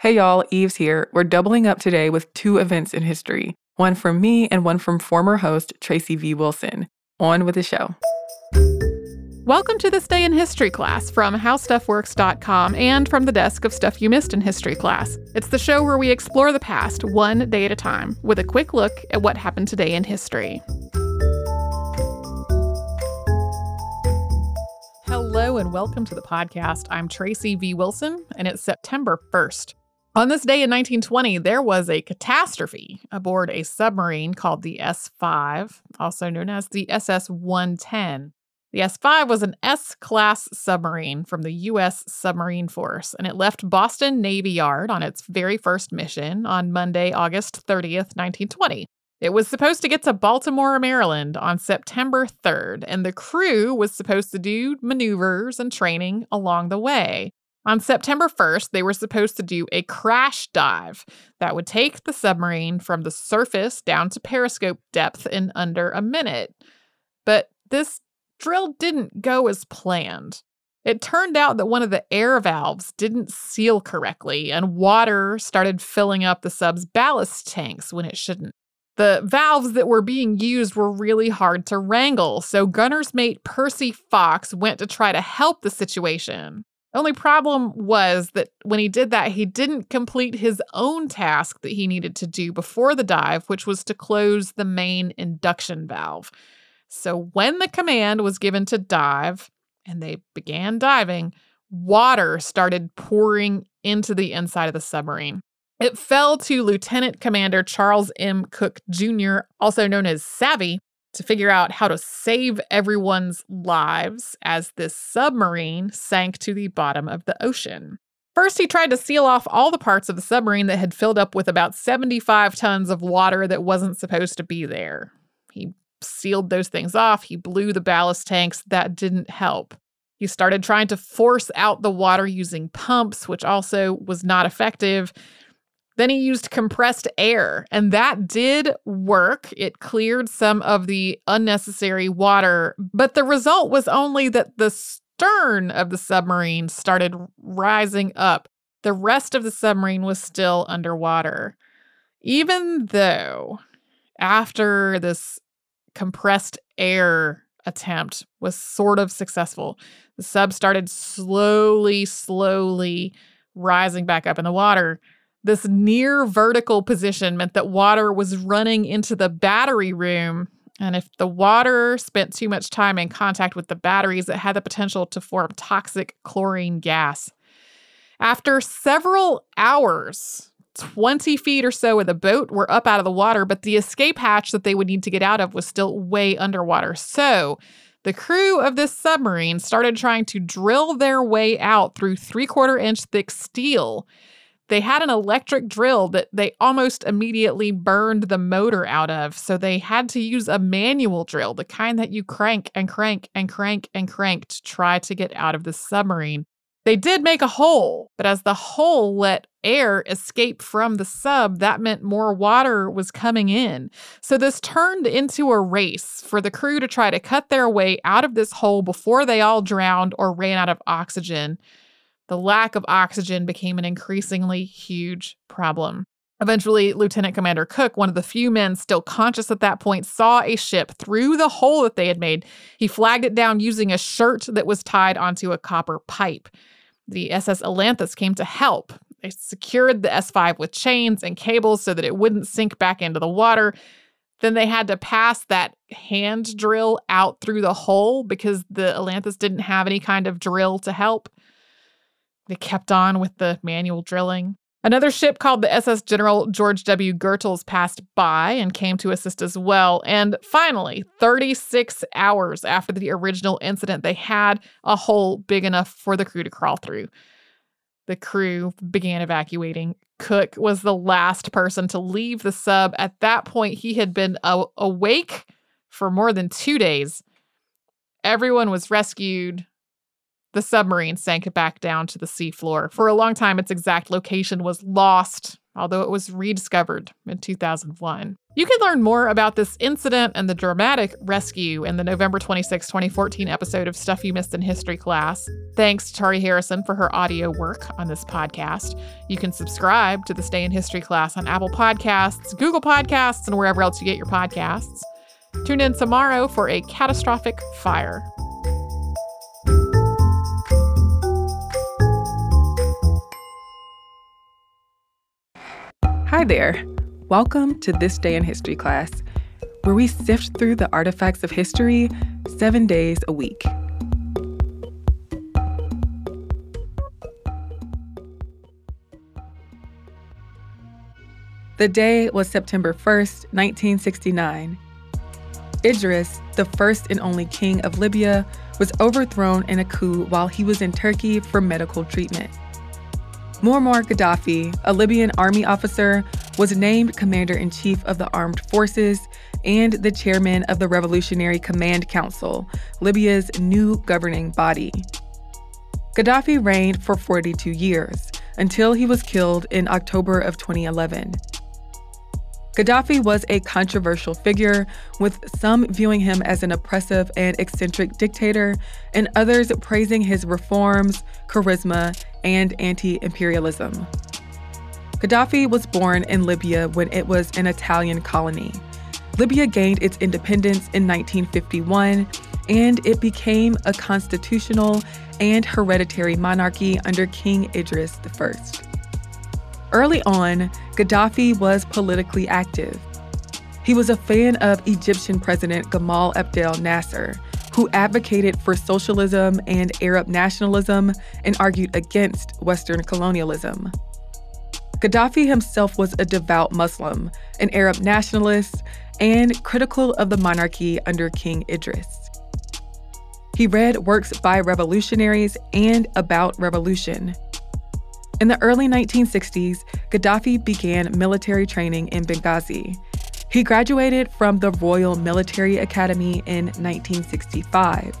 Hey y'all, Eves here. We're doubling up today with two events in history one from me and one from former host Tracy V. Wilson. On with the show. Welcome to this day in history class from howstuffworks.com and from the desk of Stuff You Missed in History class. It's the show where we explore the past one day at a time with a quick look at what happened today in history. Hello and welcome to the podcast. I'm Tracy V. Wilson, and it's September 1st. On this day in 1920, there was a catastrophe aboard a submarine called the S 5, also known as the SS 110. The S 5 was an S class submarine from the U.S. Submarine Force, and it left Boston Navy Yard on its very first mission on Monday, August 30th, 1920. It was supposed to get to Baltimore, Maryland on September 3rd, and the crew was supposed to do maneuvers and training along the way. On September 1st, they were supposed to do a crash dive that would take the submarine from the surface down to periscope depth in under a minute. But this drill didn't go as planned. It turned out that one of the air valves didn't seal correctly, and water started filling up the sub's ballast tanks when it shouldn't. The valves that were being used were really hard to wrangle, so gunner's mate Percy Fox went to try to help the situation. Only problem was that when he did that, he didn't complete his own task that he needed to do before the dive, which was to close the main induction valve. So when the command was given to dive and they began diving, water started pouring into the inside of the submarine. It fell to Lieutenant Commander Charles M. Cooke Jr., also known as Savvy, to figure out how to save everyone's lives as this submarine sank to the bottom of the ocean. First, he tried to seal off all the parts of the submarine that had filled up with about 75 tons of water that wasn't supposed to be there. He sealed those things off, he blew the ballast tanks. That didn't help. He started trying to force out the water using pumps, which also was not effective. Then he used compressed air, and that did work. It cleared some of the unnecessary water, but the result was only that the stern of the submarine started rising up. The rest of the submarine was still underwater. Even though, after this compressed air attempt was sort of successful, the sub started slowly, slowly rising back up in the water this near vertical position meant that water was running into the battery room. And if the water spent too much time in contact with the batteries, it had the potential to form toxic chlorine gas. After several hours, 20 feet or so of the boat were up out of the water, but the escape hatch that they would need to get out of was still way underwater. So the crew of this submarine started trying to drill their way out through three quarter inch thick steel they had an electric drill that they almost immediately burned the motor out of. So they had to use a manual drill, the kind that you crank and crank and crank and crank to try to get out of the submarine. They did make a hole, but as the hole let air escape from the sub, that meant more water was coming in. So this turned into a race for the crew to try to cut their way out of this hole before they all drowned or ran out of oxygen the lack of oxygen became an increasingly huge problem. Eventually, Lieutenant Commander Cooke, one of the few men still conscious at that point, saw a ship through the hole that they had made. He flagged it down using a shirt that was tied onto a copper pipe. The SS Alanthus came to help. They secured the S5 with chains and cables so that it wouldn't sink back into the water. Then they had to pass that hand drill out through the hole because the Alanthus didn't have any kind of drill to help. They kept on with the manual drilling. Another ship called the SS General George W. Goethals passed by and came to assist as well. And finally, 36 hours after the original incident, they had a hole big enough for the crew to crawl through. The crew began evacuating. Cooke was the last person to leave the sub. At that point, he had been a- awake for more than two days. Everyone was rescued the submarine sank back down to the seafloor. For a long time, its exact location was lost. although it was rediscovered in 2001. You can learn more about this incident and the dramatic rescue in the November 26, 2014 episode of Stuff You Missed in History class. Thanks to Tari Harrison for her audio work on this podcast. You can subscribe to the Stay in History class on Apple Podcasts, Google Podcasts, and wherever else you get your podcasts. Tune in tomorrow for a catastrophic fire. Hi there. Welcome to This Day in History class, where we sift through the artifacts of history seven days a week. The day was September 1st, 1969. Idris, the first and only king of Libya, was overthrown in a coup while he was in Turkey for medical treatment. Muammar Gaddafi, a Libyan army officer, was named commander in chief of the armed forces and the chairman of the Revolutionary Command Council, Libya's new governing body. Gaddafi reigned for 42 years until he was killed in October of 2011. Gaddafi was a controversial figure, with some viewing him as an oppressive and eccentric dictator, and others praising his reforms, charisma, and anti imperialism. Gaddafi was born in Libya when it was an Italian colony. Libya gained its independence in 1951, and it became a constitutional and hereditary monarchy under King Idris I. Early on, Gaddafi was politically active. He was a fan of Egyptian President Gamal Abdel Nasser, who advocated for socialism and Arab nationalism and argued against Western colonialism. Gaddafi himself was a devout Muslim, an Arab nationalist, and critical of the monarchy under King Idris. He read works by revolutionaries and about revolution. In the early 1960s, Gaddafi began military training in Benghazi. He graduated from the Royal Military Academy in 1965.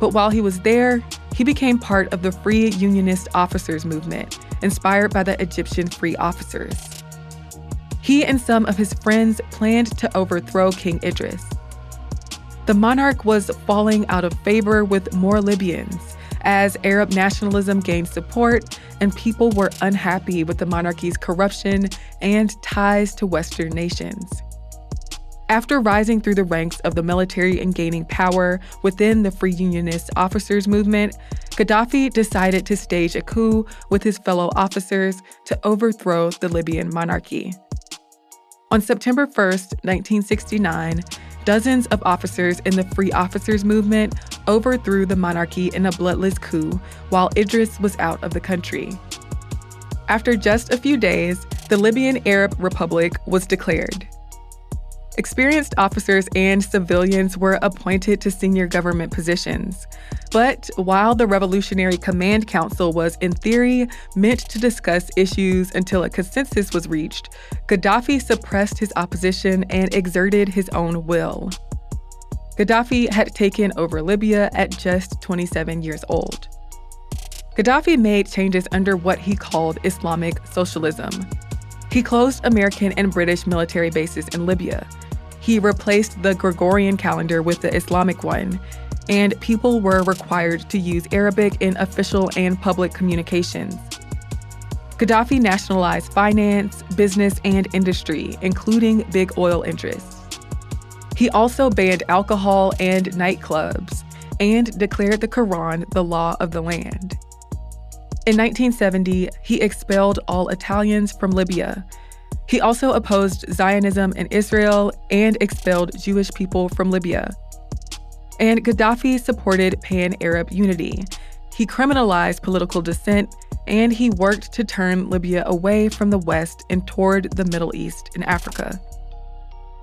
But while he was there, he became part of the Free Unionist Officers movement, inspired by the Egyptian Free Officers. He and some of his friends planned to overthrow King Idris. The monarch was falling out of favor with more Libyans, as Arab nationalism gained support and people were unhappy with the monarchy's corruption and ties to Western nations. After rising through the ranks of the military and gaining power within the Free Unionist officers movement, Gaddafi decided to stage a coup with his fellow officers to overthrow the Libyan monarchy. On September 1, 1969, dozens of officers in the Free Officers movement overthrew the monarchy in a bloodless coup while Idris was out of the country. After just a few days, the Libyan Arab Republic was declared. Experienced officers and civilians were appointed to senior government positions. But while the Revolutionary Command Council was, in theory, meant to discuss issues until a consensus was reached, Gaddafi suppressed his opposition and exerted his own will. Gaddafi had taken over Libya at just 27 years old. Gaddafi made changes under what he called Islamic socialism. He closed American and British military bases in Libya. He replaced the Gregorian calendar with the Islamic one, and people were required to use Arabic in official and public communications. Gaddafi nationalized finance, business, and industry, including big oil interests. He also banned alcohol and nightclubs and declared the Quran the law of the land. In 1970, he expelled all Italians from Libya. He also opposed Zionism in Israel and expelled Jewish people from Libya. And Gaddafi supported pan Arab unity. He criminalized political dissent and he worked to turn Libya away from the West and toward the Middle East and Africa.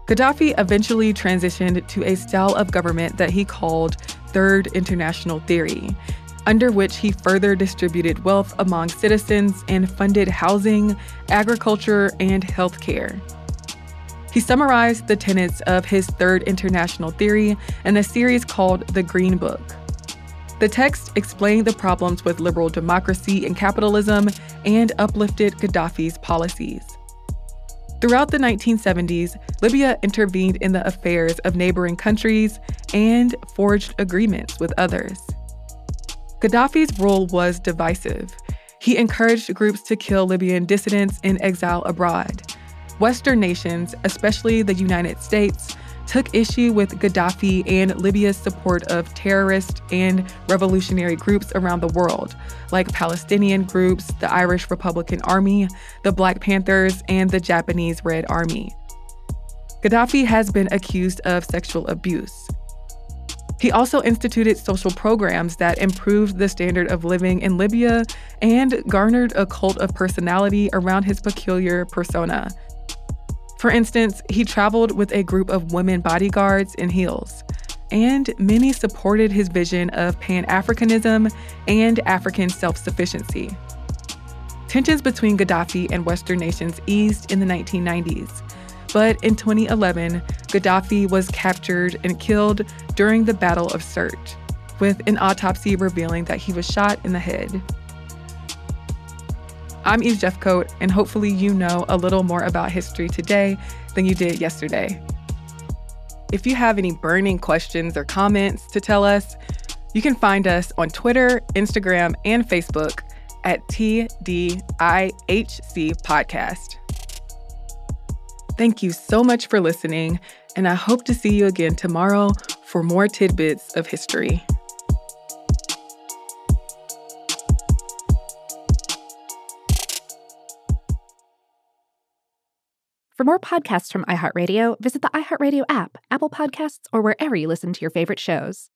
Gaddafi eventually transitioned to a style of government that he called Third International Theory, under which he further distributed wealth among citizens and funded housing, agriculture, and healthcare. He summarized the tenets of his Third International Theory in a series called The Green Book. The text explained the problems with liberal democracy and capitalism and uplifted Gaddafi's policies. Throughout the 1970s, Libya intervened in the affairs of neighboring countries and forged agreements with others. Gaddafi's role was divisive. He encouraged groups to kill Libyan dissidents in exile abroad. Western nations, especially the United States, took issue with Gaddafi and Libya's support of terrorist and revolutionary groups around the world, like Palestinian groups, the Irish Republican Army, the Black Panthers, and the Japanese Red Army. Gaddafi has been accused of sexual abuse. He also instituted social programs that improved the standard of living in Libya and garnered a cult of personality around his peculiar persona, for instance, he traveled with a group of women bodyguards in heels, and many supported his vision of Pan Africanism and African self sufficiency. Tensions between Gaddafi and Western nations eased in the 1990s, but in 2011, Gaddafi was captured and killed during the Battle of Sirte, with an autopsy revealing that he was shot in the head. I'm Eve Jeffcoat, and hopefully, you know a little more about history today than you did yesterday. If you have any burning questions or comments to tell us, you can find us on Twitter, Instagram, and Facebook at TDIHC Podcast. Thank you so much for listening, and I hope to see you again tomorrow for more tidbits of history. For more podcasts from iHeartRadio, visit the iHeartRadio app, Apple Podcasts, or wherever you listen to your favorite shows.